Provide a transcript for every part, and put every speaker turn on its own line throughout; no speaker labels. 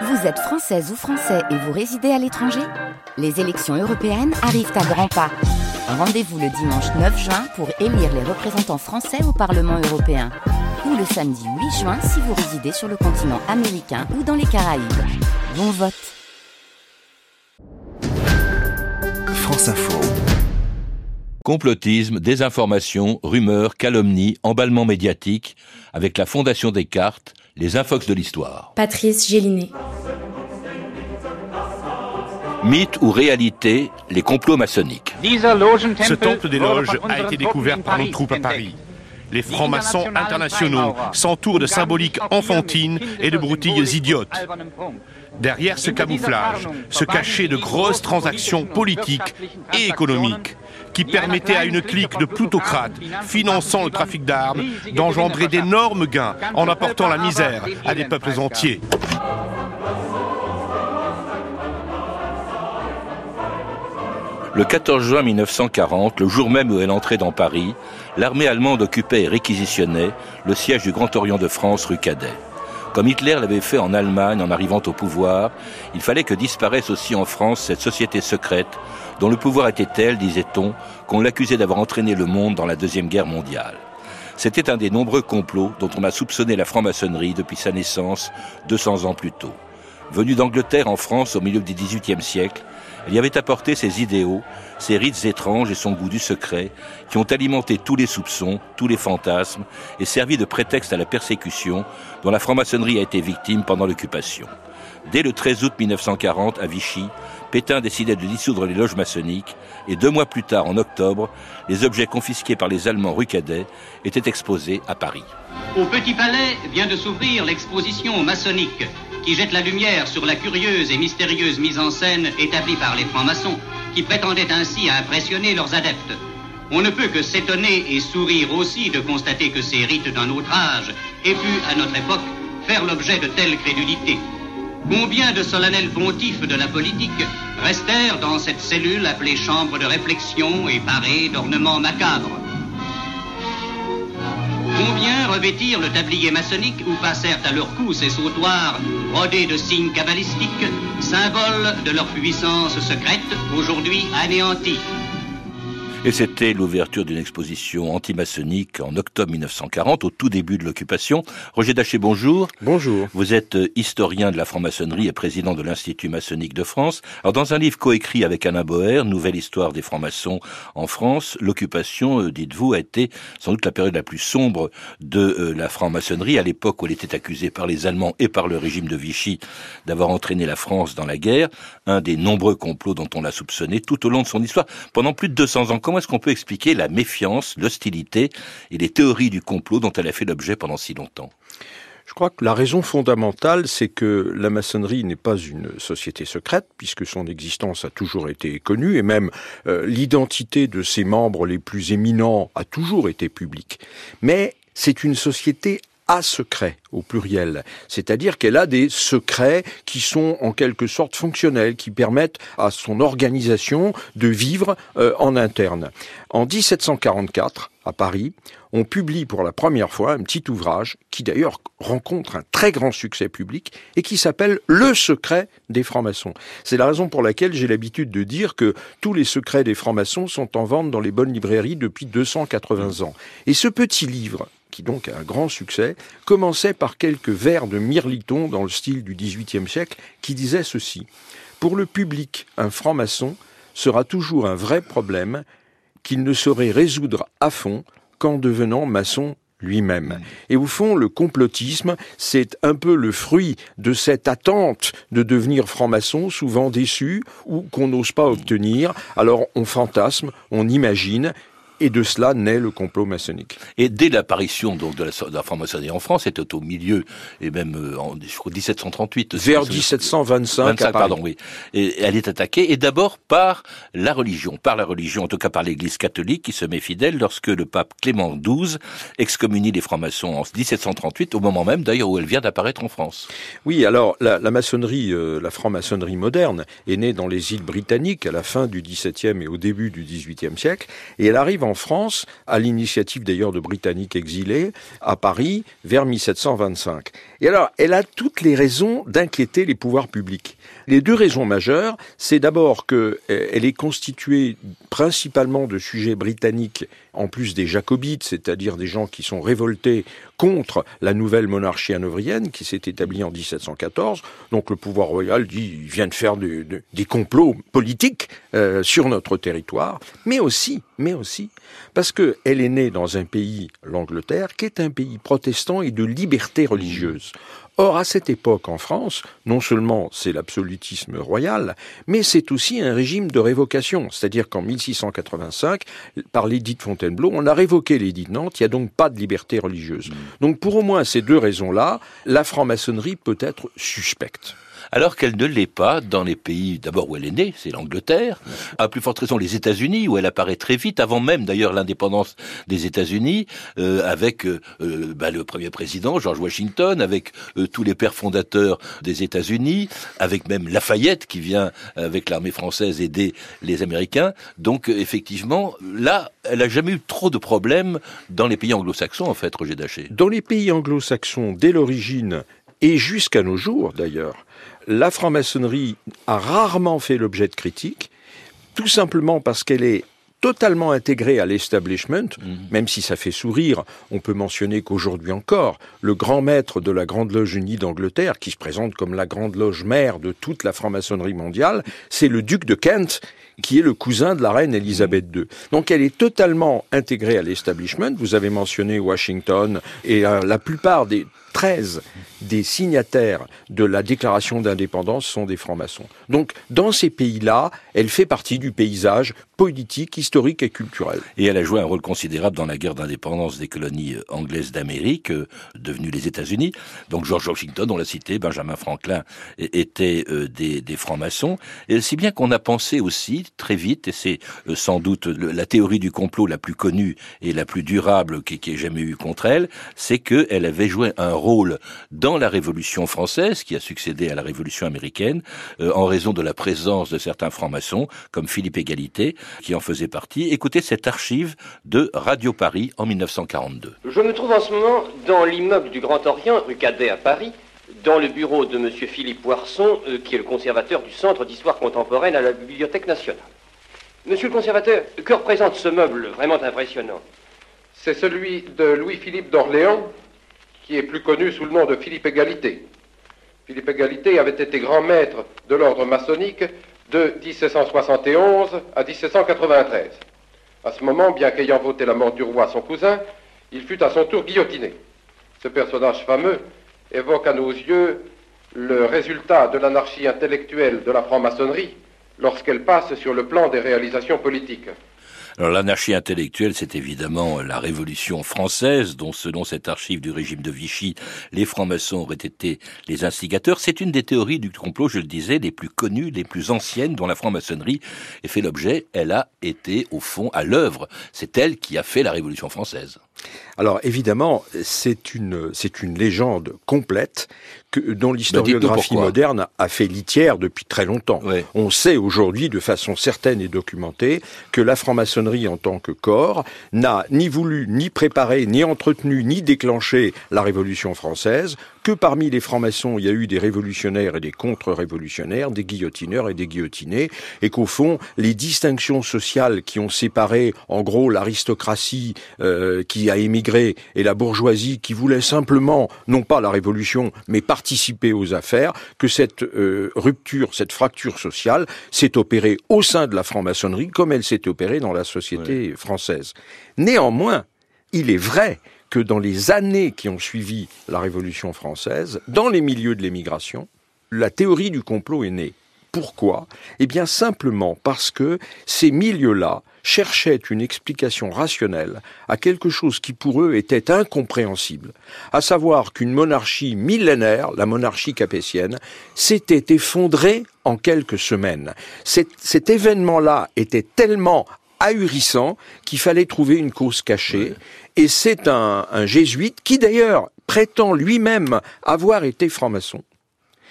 Vous êtes française ou français et vous résidez à l'étranger Les élections européennes arrivent à grands pas. Rendez-vous le dimanche 9 juin pour élire les représentants français au Parlement européen. Ou le samedi 8 juin si vous résidez sur le continent américain ou dans les Caraïbes. Bon vote
France Info.
Complotisme, désinformation, rumeurs, calomnies, emballement médiatique, avec la Fondation Descartes, les infox de l'histoire.
Patrice Gélinet.
Mythe ou réalité, les complots maçonniques.
Ce temple des loges a été découvert par nos troupes à Paris. Les francs-maçons internationaux s'entourent de symboliques enfantines et de broutilles idiotes. Derrière ce camouflage se cachaient de grosses transactions politiques et économiques qui permettaient à une clique de plutocrates finançant le trafic d'armes d'engendrer d'énormes gains en apportant la misère à des peuples entiers.
Le 14 juin 1940, le jour même où elle entrait dans Paris, l'armée allemande occupait et réquisitionnait le siège du Grand Orient de France rue Cadet. Comme Hitler l'avait fait en Allemagne en arrivant au pouvoir, il fallait que disparaisse aussi en France cette société secrète dont le pouvoir était tel, disait-on, qu'on l'accusait d'avoir entraîné le monde dans la Deuxième Guerre mondiale. C'était un des nombreux complots dont on a soupçonné la franc-maçonnerie depuis sa naissance 200 ans plus tôt. Venue d'Angleterre en France au milieu du XVIIIe siècle, elle y avait apporté ses idéaux, ses rites étranges et son goût du secret, qui ont alimenté tous les soupçons, tous les fantasmes, et servi de prétexte à la persécution dont la franc-maçonnerie a été victime pendant l'occupation. Dès le 13 août 1940, à Vichy, Pétain décidait de dissoudre les loges maçonniques, et deux mois plus tard, en octobre, les objets confisqués par les Allemands rue étaient exposés à Paris.
Au Petit Palais vient de s'ouvrir l'exposition maçonnique qui jette la lumière sur la curieuse et mystérieuse mise en scène établie par les francs-maçons, qui prétendaient ainsi impressionner leurs adeptes. On ne peut que s'étonner et sourire aussi de constater que ces rites d'un autre âge aient pu, à notre époque, faire l'objet de telle crédulité. Combien de solennels pontifs de la politique restèrent dans cette cellule appelée chambre de réflexion et parée d'ornements macabres? Combien revêtirent le tablier maçonnique ou passèrent à leur cou ces sautoirs brodés de signes cabalistiques, symboles de leur puissance secrète, aujourd'hui anéantie
et c'était l'ouverture d'une exposition antimaçonnique en octobre 1940, au tout début de l'occupation. Roger Daché, bonjour.
Bonjour.
Vous êtes euh, historien de la franc-maçonnerie et président de l'Institut maçonnique de France. Alors, dans un livre coécrit avec Alain Boer, Nouvelle histoire des francs-maçons en France, l'occupation, euh, dites-vous, a été sans doute la période la plus sombre de euh, la franc-maçonnerie, à l'époque où elle était accusée par les Allemands et par le régime de Vichy d'avoir entraîné la France dans la guerre, un des nombreux complots dont on l'a soupçonné tout au long de son histoire, pendant plus de 200 ans. Comment est-ce qu'on peut expliquer la méfiance, l'hostilité et les théories du complot dont elle a fait l'objet pendant si longtemps?
Je crois que la raison fondamentale, c'est que la maçonnerie n'est pas une société secrète, puisque son existence a toujours été connue, et même euh, l'identité de ses membres les plus éminents a toujours été publique. Mais c'est une société à secret au pluriel, c'est-à-dire qu'elle a des secrets qui sont en quelque sorte fonctionnels, qui permettent à son organisation de vivre euh, en interne. En 1744, à Paris, on publie pour la première fois un petit ouvrage qui d'ailleurs rencontre un très grand succès public et qui s'appelle Le secret des francs-maçons. C'est la raison pour laquelle j'ai l'habitude de dire que tous les secrets des francs-maçons sont en vente dans les bonnes librairies depuis 280 ans. Et ce petit livre qui donc a un grand succès, commençait par quelques vers de Mirliton dans le style du XVIIIe siècle qui disaient ceci. Pour le public, un franc-maçon sera toujours un vrai problème qu'il ne saurait résoudre à fond qu'en devenant maçon lui-même. Et au fond, le complotisme, c'est un peu le fruit de cette attente de devenir franc-maçon, souvent déçu, ou qu'on n'ose pas obtenir. Alors on fantasme, on imagine, et de cela naît le complot maçonnique.
Et dès l'apparition donc de la, franc-maçonnerie en France, c'était au milieu et même euh, en je crois 1738.
Vers 1725.
25, pardon, oui. Et elle est attaquée et d'abord par la religion, par la religion, en tout cas par l'Église catholique qui se met fidèle lorsque le pape Clément XII excommunie les francs-maçons en 1738, au moment même d'ailleurs où elle vient d'apparaître en France.
Oui, alors la, la maçonnerie, euh, la franc-maçonnerie moderne est née dans les îles britanniques à la fin du XVIIe et au début du XVIIIe siècle et elle arrive en en France, à l'initiative d'ailleurs de Britanniques exilés, à Paris, vers 1725. Et alors, elle a toutes les raisons d'inquiéter les pouvoirs publics. Les deux raisons majeures, c'est d'abord qu'elle est constituée principalement de sujets britanniques, en plus des jacobites, c'est-à-dire des gens qui sont révoltés contre la nouvelle monarchie hanovrienne qui s'est établie en 1714. Donc le pouvoir royal dit, vient de faire des complots politiques euh, sur notre territoire, mais aussi, mais aussi, parce qu'elle est née dans un pays, l'Angleterre, qui est un pays protestant et de liberté religieuse. Or, à cette époque en France, non seulement c'est l'absolutisme royal, mais c'est aussi un régime de révocation. C'est-à-dire qu'en 1685, par l'édit de Fontainebleau, on a révoqué l'édit de Nantes, il n'y a donc pas de liberté religieuse. Mmh. Donc pour au moins ces deux raisons-là, la franc-maçonnerie peut être suspecte
alors qu'elle ne l'est pas dans les pays d'abord où elle est née, c'est l'Angleterre, à plus forte raison les États-Unis, où elle apparaît très vite, avant même d'ailleurs l'indépendance des États-Unis, euh, avec euh, euh, bah, le premier président George Washington, avec tous les pères fondateurs des États-Unis, avec même Lafayette qui vient avec l'armée française aider les Américains. Donc effectivement, là, elle n'a jamais eu trop de problèmes dans les pays anglo-saxons, en fait, Roger Daché.
Dans les pays anglo-saxons, dès l'origine, et jusqu'à nos jours d'ailleurs, la franc-maçonnerie a rarement fait l'objet de critiques, tout simplement parce qu'elle est totalement intégrée à l'establishment, mhm. même si ça fait sourire, on peut mentionner qu'aujourd'hui encore, le grand maître de la Grande Loge Unie d'Angleterre, qui se présente comme la Grande Loge mère de toute la franc-maçonnerie mondiale, c'est le duc de Kent, qui est le cousin de la reine Elisabeth II. Donc elle est totalement intégrée à l'establishment. Vous avez mentionné Washington et euh, la plupart des 13 des signataires de la déclaration d'indépendance sont des francs-maçons. Donc, dans ces pays-là, elle fait partie du paysage politique, historique et culturel.
Et elle a joué un rôle considérable dans la guerre d'indépendance des colonies euh, anglaises d'Amérique, euh, devenues les États-Unis. Donc, George Washington, on l'a cité, Benjamin Franklin étaient euh, des, francs-maçons. Et si bien qu'on a pensé aussi, très vite, et c'est sans doute la théorie du complot la plus connue et la plus durable qui, qui ait jamais eu contre elle, c'est qu'elle avait joué un rôle dans la Révolution française, qui a succédé à la Révolution américaine, euh, en raison de la présence de certains francs-maçons, comme Philippe Égalité, qui en faisait partie. Écoutez cette archive de Radio Paris en 1942.
Je me trouve en ce moment dans l'immeuble du Grand Orient, rue Cadet à Paris, dans le bureau de M. Philippe Poisson, euh, qui est le conservateur du Centre d'histoire contemporaine à la Bibliothèque nationale. Monsieur le conservateur, que représente ce meuble vraiment impressionnant?
C'est celui de Louis-Philippe d'Orléans, qui est plus connu sous le nom de Philippe Égalité. Philippe Égalité avait été grand maître de l'ordre maçonnique de 1771 à 1793. À ce moment, bien qu'ayant voté la mort du roi son cousin, il fut à son tour guillotiné. Ce personnage fameux évoque à nos yeux le résultat de l'anarchie intellectuelle de la franc-maçonnerie lorsqu'elle passe sur le plan des réalisations politiques.
Alors l'anarchie intellectuelle, c'est évidemment la Révolution française, dont selon cette archive du régime de Vichy, les francs-maçons auraient été les instigateurs. C'est une des théories du complot, je le disais, les plus connues, les plus anciennes, dont la franc-maçonnerie est fait l'objet. Elle a été, au fond, à l'œuvre. C'est elle qui a fait la Révolution française.
Alors évidemment, c'est une c'est une légende complète que, dont l'historiographie moderne a fait litière depuis très longtemps. On sait aujourd'hui de façon certaine et documentée que la franc-maçonnerie en tant que corps n'a ni voulu, ni préparé, ni entretenu, ni déclenché la Révolution française, que parmi les francs-maçons, il y a eu des révolutionnaires et des contre-révolutionnaires, des guillotineurs et des guillotinés, et qu'au fond, les distinctions sociales qui ont séparé, en gros, l'aristocratie euh, qui a émigré et la bourgeoisie qui voulait simplement, non pas la révolution, mais participer aux affaires, que cette euh, rupture, cette fracture sociale s'est opérée au sein de la franc-maçonnerie comme elle s'est opérée dans la société française. Néanmoins, il est vrai que dans les années qui ont suivi la Révolution française, dans les milieux de l'émigration, la théorie du complot est née. Pourquoi? Eh bien simplement parce que ces milieux-là cherchaient une explication rationnelle à quelque chose qui pour eux était incompréhensible, à savoir qu'une monarchie millénaire, la monarchie capétienne, s'était effondrée en quelques semaines. Cet, cet événement-là était tellement ahurissant qu'il fallait trouver une cause cachée. Et c'est un, jésuite qui d'ailleurs prétend lui-même avoir été franc-maçon.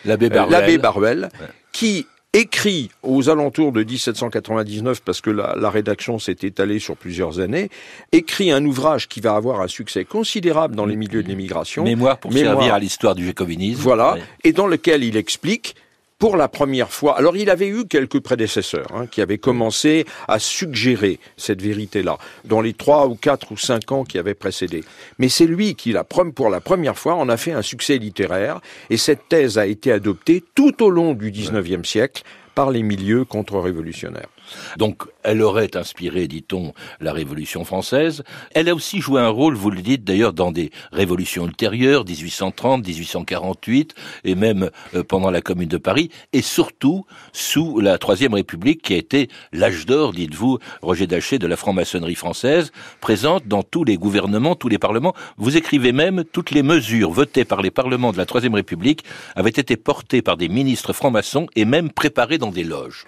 L'abbé
Baruel. L'abbé Baruel, qui écrit aux alentours de 1799, parce que la, la rédaction s'est étalée sur plusieurs années, écrit un ouvrage qui va avoir un succès considérable dans les milieux de l'émigration.
Mémoire pour servir à l'histoire du jacobinisme.
Voilà, et dans lequel il explique pour la première fois. Alors il avait eu quelques prédécesseurs hein, qui avaient commencé à suggérer cette vérité-là dans les trois ou quatre ou cinq ans qui avaient précédé. Mais c'est lui qui, la, pour la première fois, en a fait un succès littéraire et cette thèse a été adoptée tout au long du XIXe siècle par les milieux contre-révolutionnaires.
Donc, elle aurait inspiré, dit-on, la Révolution française. Elle a aussi joué un rôle, vous le dites d'ailleurs, dans des révolutions ultérieures, 1830, 1848, et même euh, pendant la Commune de Paris, et surtout sous la Troisième République, qui a été l'âge d'or, dites-vous, Roger Daché, de la franc-maçonnerie française, présente dans tous les gouvernements, tous les parlements. Vous écrivez même toutes les mesures votées par les parlements de la Troisième République avaient été portées par des ministres francs-maçons et même préparées dans des loges.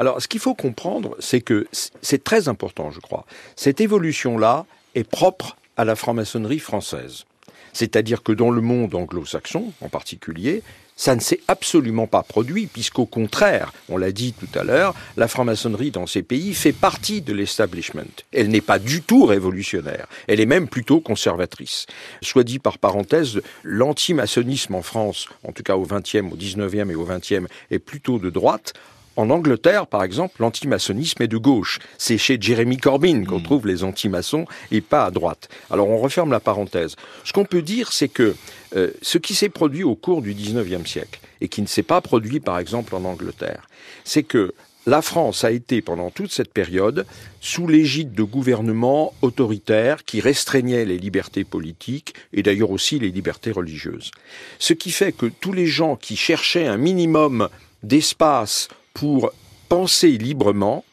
Alors, ce qu'il faut comprendre, c'est que c'est très important, je crois. Cette évolution-là est propre à la franc-maçonnerie française. C'est-à-dire que dans le monde anglo-saxon, en particulier, ça ne s'est absolument pas produit, puisqu'au contraire, on l'a dit tout à l'heure, la franc-maçonnerie dans ces pays fait partie de l'establishment. Elle n'est pas du tout révolutionnaire, elle est même plutôt conservatrice. Soit dit par parenthèse, l'antimaçonnisme en France, en tout cas au XXe, au XIXe et au XXe, est plutôt de droite, en Angleterre, par exemple, l'antimaçonnisme est de gauche. C'est chez Jeremy Corbyn qu'on hmm. trouve les antimaçons et pas à droite. Alors on referme la parenthèse. Ce qu'on peut dire, c'est que euh, ce qui s'est produit au cours du XIXe siècle et qui ne s'est pas produit, par exemple, en Angleterre, c'est que la France a été pendant toute cette période sous l'égide de gouvernements autoritaires qui restreignaient les libertés politiques et d'ailleurs aussi les libertés religieuses. Ce qui fait que tous les gens qui cherchaient un minimum d'espace pour penser librement,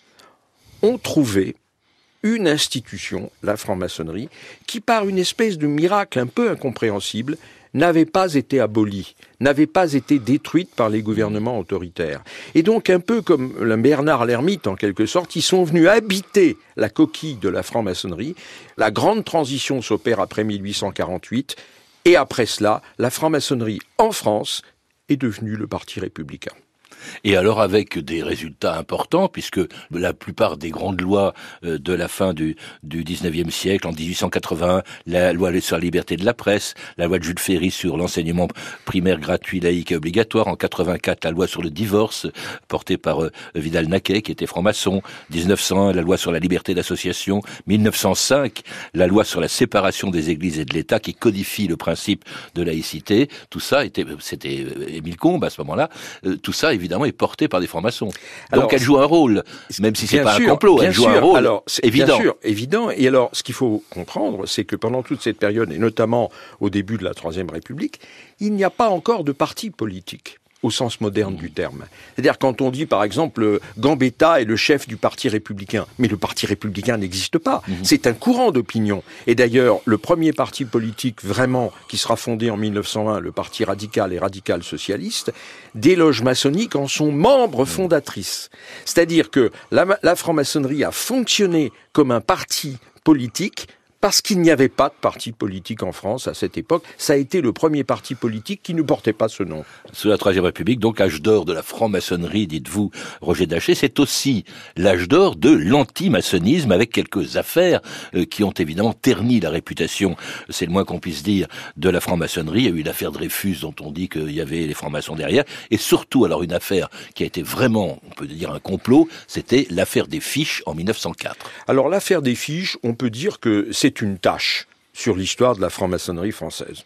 ont trouvé une institution, la franc-maçonnerie, qui par une espèce de miracle un peu incompréhensible n'avait pas été abolie, n'avait pas été détruite par les gouvernements autoritaires. Et donc un peu comme Bernard l'ermite en quelque sorte, ils sont venus habiter la coquille de la franc-maçonnerie. La grande transition s'opère après 1848 et après cela, la franc-maçonnerie en France est devenue le Parti républicain.
Et alors avec des résultats importants, puisque la plupart des grandes lois euh, de la fin du, du 19e siècle, en 1881, la loi sur la liberté de la presse, la loi de Jules Ferry sur l'enseignement primaire gratuit, laïque et obligatoire, en 84, la loi sur le divorce, portée par euh, Vidal-Naquet, qui était franc-maçon, 1901, la loi sur la liberté d'association, 1905, la loi sur la séparation des églises et de l'État, qui codifie le principe de laïcité. Tout ça était, c'était euh, Émile Combes à ce moment-là. Tout ça, évidemment, est portée par des francs-maçons. Donc elle joue un rôle, même si c'est pas un complot, elle joue un rôle alors, évident.
Bien sûr, évident. Et alors, ce qu'il faut comprendre, c'est que pendant toute cette période, et notamment au début de la Troisième République, il n'y a pas encore de parti politique au sens moderne du terme. C'est-à-dire quand on dit par exemple Gambetta est le chef du Parti républicain, mais le Parti républicain n'existe pas. Mhm. C'est un courant d'opinion. Et d'ailleurs, le premier parti politique vraiment qui sera fondé en 1901, le Parti radical et radical socialiste, des loges maçonniques en sont membres mhm. fondatrices. C'est-à-dire que la, la franc-maçonnerie a fonctionné comme un parti politique parce qu'il n'y avait pas de parti politique en France à cette époque. Ça a été le premier parti politique qui ne portait pas ce nom.
Sous la Troisième République, donc âge d'or de la franc-maçonnerie, dites-vous, Roger Daché, c'est aussi l'âge d'or de l'anti-maçonnisme avec quelques affaires euh, qui ont évidemment terni la réputation, c'est le moins qu'on puisse dire, de la franc-maçonnerie. Il y a eu l'affaire Dreyfus dont on dit qu'il y avait les francs-maçons derrière. Et surtout, alors une affaire qui a été vraiment, on peut dire un complot, c'était l'affaire des fiches en 1904.
Alors l'affaire des fiches, on peut dire que c'est c'est une tâche sur l'histoire de la franc-maçonnerie française.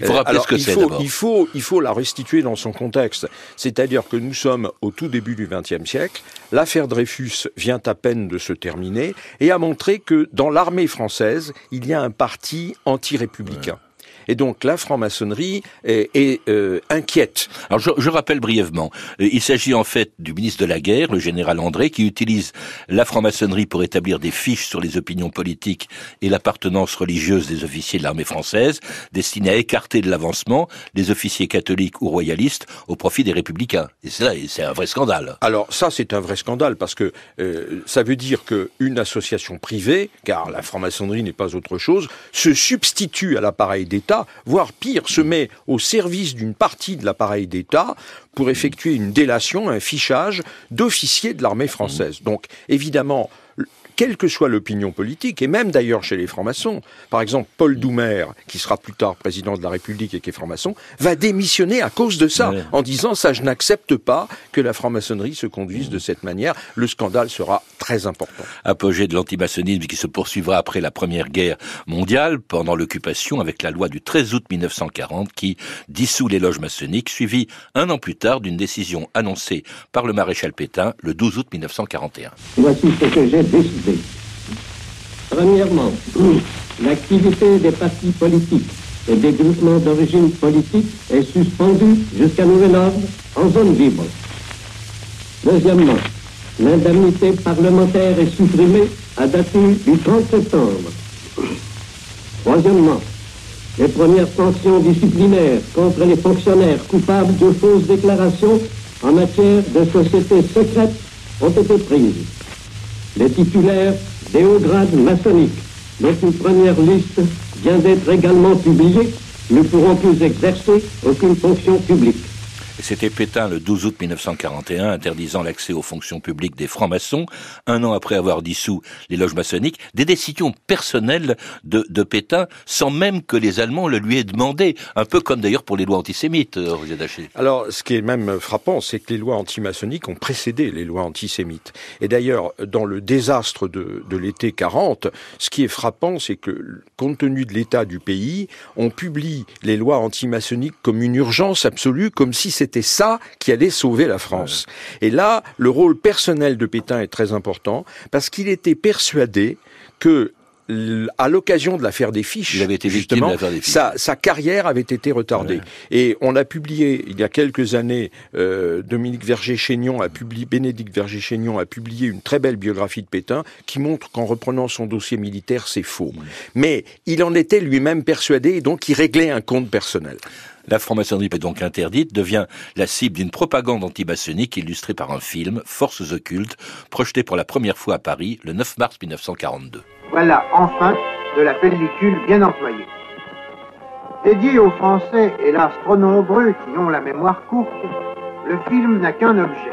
Il faut rappeler ce que c'est
Il faut, il faut la restituer dans son contexte. C'est-à-dire que nous sommes au tout début du XXe siècle, l'affaire Dreyfus vient à peine de se terminer et a montré que dans l'armée française, il y a un parti anti-républicain. Et donc la franc-maçonnerie est, euh, inquiète.
Alors je, je, rappelle brièvement, euh, il s'agit en fait du ministre de la Guerre, le général André, qui utilise la franc-maçonnerie pour établir des fiches sur les opinions politiques et l'appartenance religieuse des officiers de l'armée française, destinées à écarter de l'avancement les officiers catholiques ou royalistes au profit des républicains. Et c'est un vrai scandale.
Alors ça, c'est un vrai scandale parce que euh, ça veut dire qu'une association privée, car la franc-maçonnerie n'est pas autre chose, se substitue à l'appareil d'État voire pire, se met au service d'une partie de l'appareil d'État pour effectuer une délation, un fichage d'officiers de l'armée française. Donc, évidemment, quelle que soit l'opinion politique, et même d'ailleurs chez les francs-maçons. Par exemple, Paul Doumer, qui sera plus tard président de la République et qui est franc-maçon, va démissionner à cause de ça, en disant ça, je n'accepte pas que la franc-maçonnerie se conduise de cette manière. Le scandale sera très important.
Apogée de l'antimaçonnisme qui se poursuivra après la Première Guerre mondiale, pendant l'occupation, avec la loi du 13 août 1940 qui dissout les loges maçonniques, suivie un an plus tard d'une décision annoncée par le maréchal Pétain le 12 août 1941.
Voici ce que j'ai décidé. Premièrement, l'activité des partis politiques et des groupements d'origine politique est suspendue jusqu'à nouvel ordre en zone libre. Deuxièmement, l'indemnité parlementaire est supprimée à dater du 30 septembre. Troisièmement, les premières sanctions disciplinaires contre les fonctionnaires coupables de fausses déclarations en matière de sociétés secrètes ont été prises. Les titulaires des hauts grades maçonniques, dont une première liste vient d'être également publiée, ne pourront plus exercer aucune fonction publique.
C'était Pétain le 12 août 1941, interdisant l'accès aux fonctions publiques des francs-maçons, un an après avoir dissous les loges maçonniques, des décisions personnelles de, de Pétain, sans même que les Allemands le lui aient demandé, un peu comme d'ailleurs pour les lois antisémites, euh, vous êtes
Alors, ce qui est même frappant, c'est que les lois antimaçonniques ont précédé les lois antisémites. Et d'ailleurs, dans le désastre de, de l'été 40, ce qui est frappant, c'est que, compte tenu de l'état du pays, on publie les lois antimaçonniques comme une urgence absolue, comme si c'était c'était ça qui allait sauver la France. Et là, le rôle personnel de Pétain est très important parce qu'il était persuadé que à l'occasion de l'affaire des fiches,
il avait été justement, des fiches.
Sa, sa, carrière avait été retardée. Et on a publié il y a quelques années, euh, Dominique Verger-Chaignon a publié, Bénédicte Verger-Chaignon a publié une très belle biographie de Pétain qui montre qu'en reprenant son dossier militaire, c'est faux. Mais il en était lui-même persuadé et donc il réglait un compte personnel.
La franc-maçonnerie est donc interdite, devient la cible d'une propagande antimaçonnique illustrée par un film, Forces occultes, projeté pour la première fois à Paris le 9 mars 1942.
Voilà enfin de la pellicule bien employée. Dédié aux Français, hélas trop nombreux, qui ont la mémoire courte, le film n'a qu'un objet.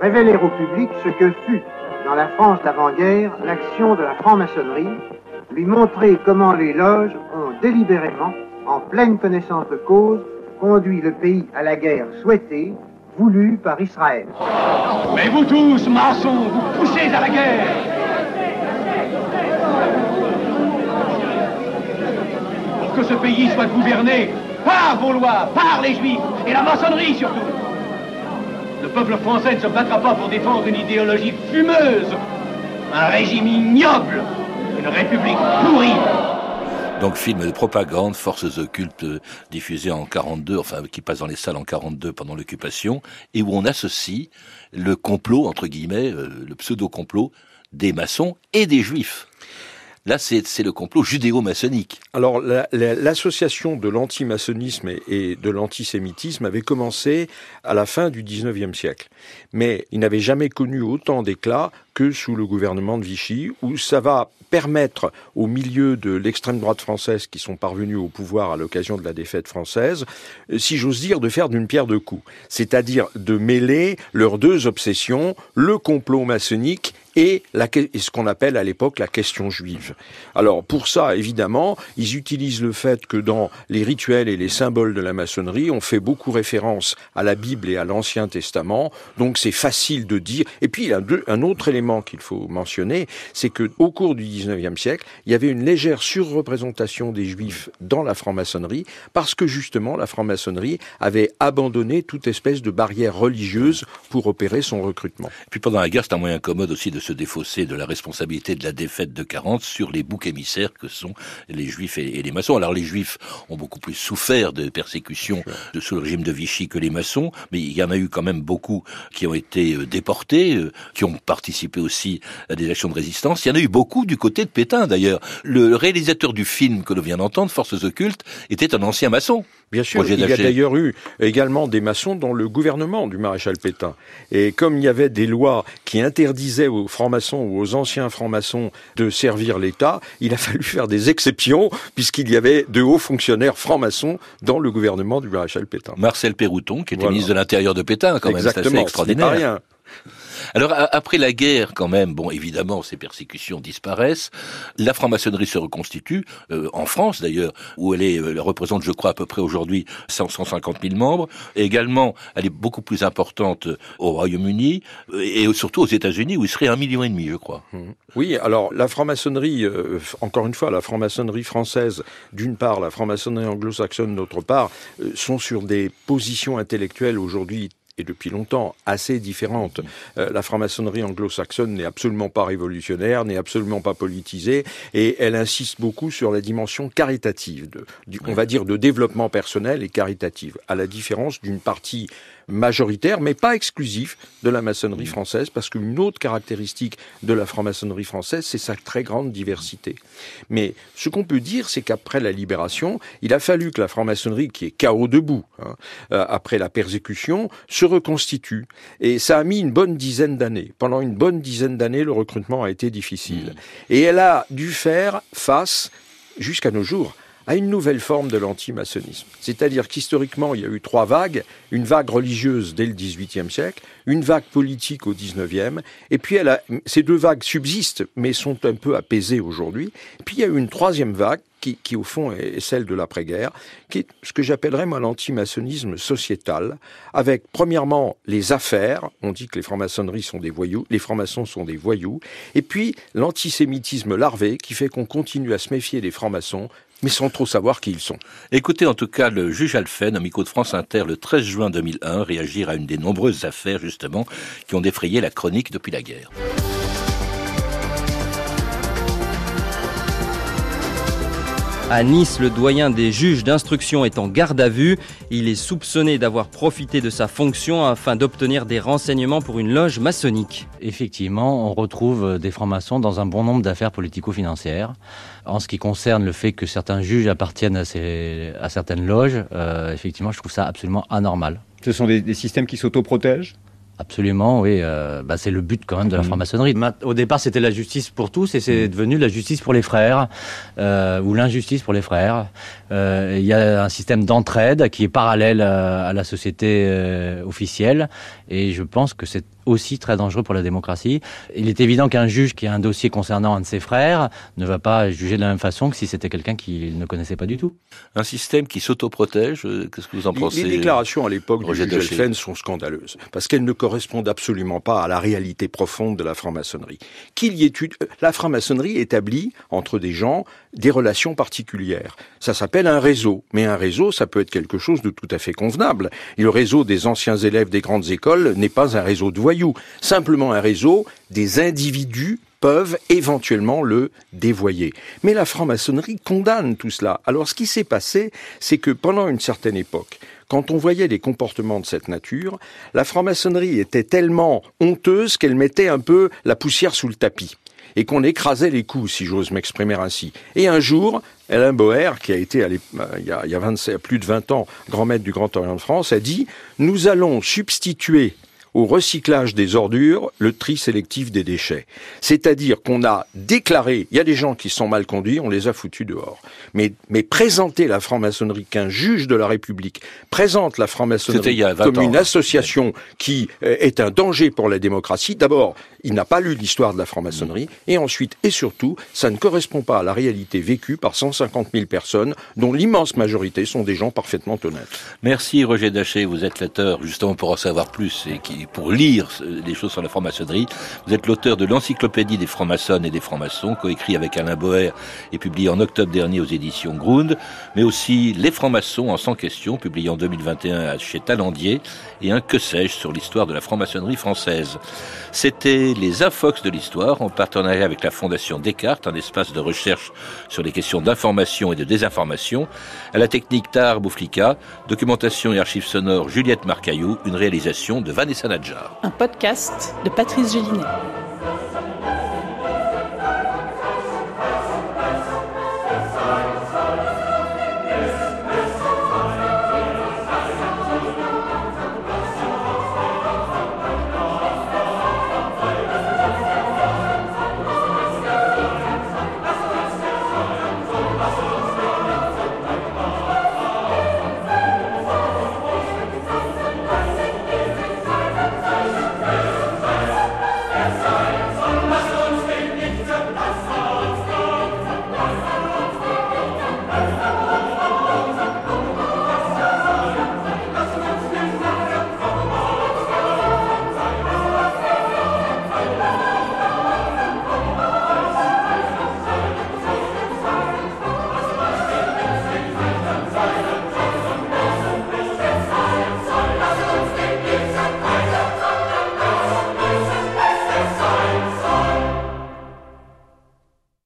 Révéler au public ce que fut, dans la France d'avant-guerre, l'action de la franc-maçonnerie, lui montrer comment les loges ont délibérément en pleine connaissance de cause, conduit le pays à la guerre souhaitée, voulue par Israël.
Mais vous tous, maçons, vous poussez à la guerre Pour que ce pays soit gouverné par vos lois, par les juifs, et la maçonnerie surtout. Le peuple français ne se battra pas pour défendre une idéologie fumeuse, un régime ignoble, une république pourrie.
Donc film de propagande, forces occultes euh, diffusées en 42, enfin qui passe dans les salles en 42 pendant l'occupation, et où on associe le complot, entre guillemets, euh, le pseudo-complot des maçons et des juifs. Là, c'est le complot judéo-maçonnique.
Alors, l'association de l'antimaçonnisme et de l'antisémitisme avait commencé à la fin du XIXe siècle. Mais il n'avait jamais connu autant d'éclat que sous le gouvernement de Vichy, où ça va permettre au milieu de l'extrême droite française qui sont parvenus au pouvoir à l'occasion de la défaite française, si j'ose dire, de faire d'une pierre deux coups. C'est-à-dire de mêler leurs deux obsessions, le complot maçonnique et, ce qu'on appelle à l'époque la question juive. Alors pour ça, évidemment, ils utilisent le fait que dans les rituels et les symboles de la maçonnerie, on fait beaucoup référence à la Bible et à l'Ancien Testament, donc c'est facile de dire. Et puis un autre élément qu'il faut mentionner, c'est que au cours du XIXe siècle, il y avait une légère surreprésentation des Juifs dans la franc-maçonnerie, parce que justement la franc-maçonnerie avait abandonné toute espèce de barrière religieuse pour opérer son recrutement.
Et puis pendant la guerre, c'est un moyen commode aussi de se défausser de la responsabilité de la défaite de 40 sur les boucs émissaires que sont les juifs et, les maçons. Alors les juifs ont beaucoup plus souffert de persécutions sous le régime de Vichy que les maçons, mais il y en a eu quand même beaucoup qui ont été euh, déportés, euh, qui ont participé aussi à des actions de résistance. Il y en a eu beaucoup du côté de Pétain d'ailleurs. Le réalisateur du film que l'on vient d'entendre, Forces occultes, était un ancien maçon.
Bien sûr, il y a d'ailleurs eu également des maçons dans le gouvernement du maréchal Pétain. Et comme il y avait des lois qui interdisaient aux francs-maçons ou aux anciens francs-maçons de servir l'État, il a fallu faire des exceptions puisqu'il y avait de hauts fonctionnaires francs-maçons dans le gouvernement du maréchal Pétain.
Marcel Pérouton, qui était ministre de l'Intérieur de Pétain, quand même, c'est extraordinaire. Alors après la guerre, quand même, bon, évidemment, ces persécutions disparaissent. La franc-maçonnerie se reconstitue euh, en France, d'ailleurs, où elle est, elle représente, je crois, à peu près aujourd'hui 150 000 membres. Et également, elle est beaucoup plus importante au Royaume-Uni et surtout aux États-Unis, où il serait un million et demi, je crois. Mmh.
Oui, alors la franc-maçonnerie, euh, encore une fois, la franc-maçonnerie française, d'une part, la franc-maçonnerie anglo-saxonne, d'autre part, euh, sont sur des positions intellectuelles aujourd'hui et depuis longtemps assez différentes. Euh, la franc-maçonnerie anglo-saxonne n'est absolument pas révolutionnaire, n'est absolument pas politisée, et elle insiste beaucoup sur la dimension caritative, de, on va dire de développement personnel et caritative, à la différence d'une partie majoritaire, mais pas exclusif, de la maçonnerie française, parce qu'une autre caractéristique de la franc-maçonnerie française, c'est sa très grande diversité. Mais ce qu'on peut dire, c'est qu'après la libération, il a fallu que la franc-maçonnerie, qui est chaos debout, hein, euh, après la persécution, se reconstitue. Et ça a mis une bonne dizaine d'années. Pendant une bonne dizaine d'années, le recrutement a été difficile. Mmh. Et elle a dû faire face, jusqu'à nos jours, à une nouvelle forme de l'antimaçonnisme. C'est-à-dire qu'historiquement, il y a eu trois vagues. Une vague religieuse dès le XVIIIe siècle, une vague politique au XIXe, et puis ces deux vagues subsistent, mais sont un peu apaisées aujourd'hui. Puis il y a eu une troisième vague qui, au fond est celle de l'après-guerre, qui est ce que j'appellerais moi l'antimaçonnisme sociétal, avec premièrement les affaires, on dit que les francs-maçonneries sont des voyous, les francs-maçons sont des voyous, et puis l'antisémitisme larvé qui fait qu'on continue à se méfier des francs-maçons mais sans trop savoir qui ils sont.
Écoutez en tout cas le juge Alphen, amico de France Inter, le 13 juin 2001, réagir à une des nombreuses affaires justement qui ont défrayé la chronique depuis la guerre.
À Nice, le doyen des juges d'instruction est en garde à vue. Il est soupçonné d'avoir profité de sa fonction afin d'obtenir des renseignements pour une loge maçonnique.
Effectivement, on retrouve des francs-maçons dans un bon nombre d'affaires politico-financières. En ce qui concerne le fait que certains juges appartiennent à, certaines loges, euh, effectivement, je trouve ça absolument anormal.
Ce sont des, des systèmes qui s'autoprotègent?
Absolument, oui. Euh, bah, c'est le but quand même de la mmh. franc-maçonnerie. Au départ, c'était la justice pour tous et c'est mmh. devenu la justice pour les frères euh, ou l'injustice pour les frères. Euh, il y a un système d'entraide qui est parallèle à, la société officielle et je pense que c'est aussi très dangereux pour la démocratie. Il est évident qu'un juge qui a un dossier concernant un de ses frères ne va pas juger de la même façon que si c'était quelqu'un qu'il ne connaissait pas du tout.
Un système qui s'autoprotège, qu'est-ce que vous en pensez
Les déclarations à l'époque du juge Elfen sont scandaleuses parce qu'elles ne correspondent absolument pas à la réalité profonde de la franc-maçonnerie. Qu'il y ait la franc-maçonnerie établit entre des gens des relations particulières. Ça s'appelle un réseau, mais un réseau, ça peut être quelque chose de tout à fait convenable. Et le réseau des anciens élèves des grandes écoles n'est pas un réseau de voyous, simplement un réseau des individus peuvent éventuellement le dévoyer. Mais la franc-maçonnerie condamne tout cela. Alors ce qui s'est passé, c'est que pendant une certaine époque, quand on voyait les comportements de cette nature, la franc-maçonnerie était tellement honteuse qu'elle mettait un peu la poussière sous le tapis et qu'on écrasait les coups, si j'ose m'exprimer ainsi. Et un jour, Alain Boer, qui a été euh, il y a, il y a plus de 20 ans grand maître du Grand Orient de France, a dit Nous allons substituer au recyclage des ordures le tri sélectif des déchets. C'est-à-dire qu'on a déclaré, il y a des gens qui sont mal conduits, on les a foutus dehors. Mais, mais présenter la franc-maçonnerie qu'un juge de la République présente la franc-maçonnerie comme une association qui euh, est un danger pour la démocratie, d'abord, il n'a pas lu l'histoire de la franc-maçonnerie, et ensuite, et surtout, ça ne correspond pas à la réalité vécue par 150 000 personnes, dont l'immense majorité sont des gens parfaitement honnêtes.
Merci Roger Daché, vous êtes l'auteur, justement pour en savoir plus et qui pour lire des choses sur la franc-maçonnerie. Vous êtes l'auteur de l'encyclopédie des francs-maçonnes et des francs-maçons, coécrit avec Alain Boer et publié en octobre dernier aux éditions Grund, mais aussi Les francs-maçons en 100 questions, publié en 2021 chez Talandier, et un que sais-je sur l'histoire de la franc-maçonnerie française. C'était les Infox de l'histoire, en partenariat avec la Fondation Descartes, un espace de recherche sur les questions d'information et de désinformation, à la technique Tar Bouflika, documentation et archives sonores Juliette Marcaillou, une réalisation de Vanessa
Un podcast de Patrice Gélinet.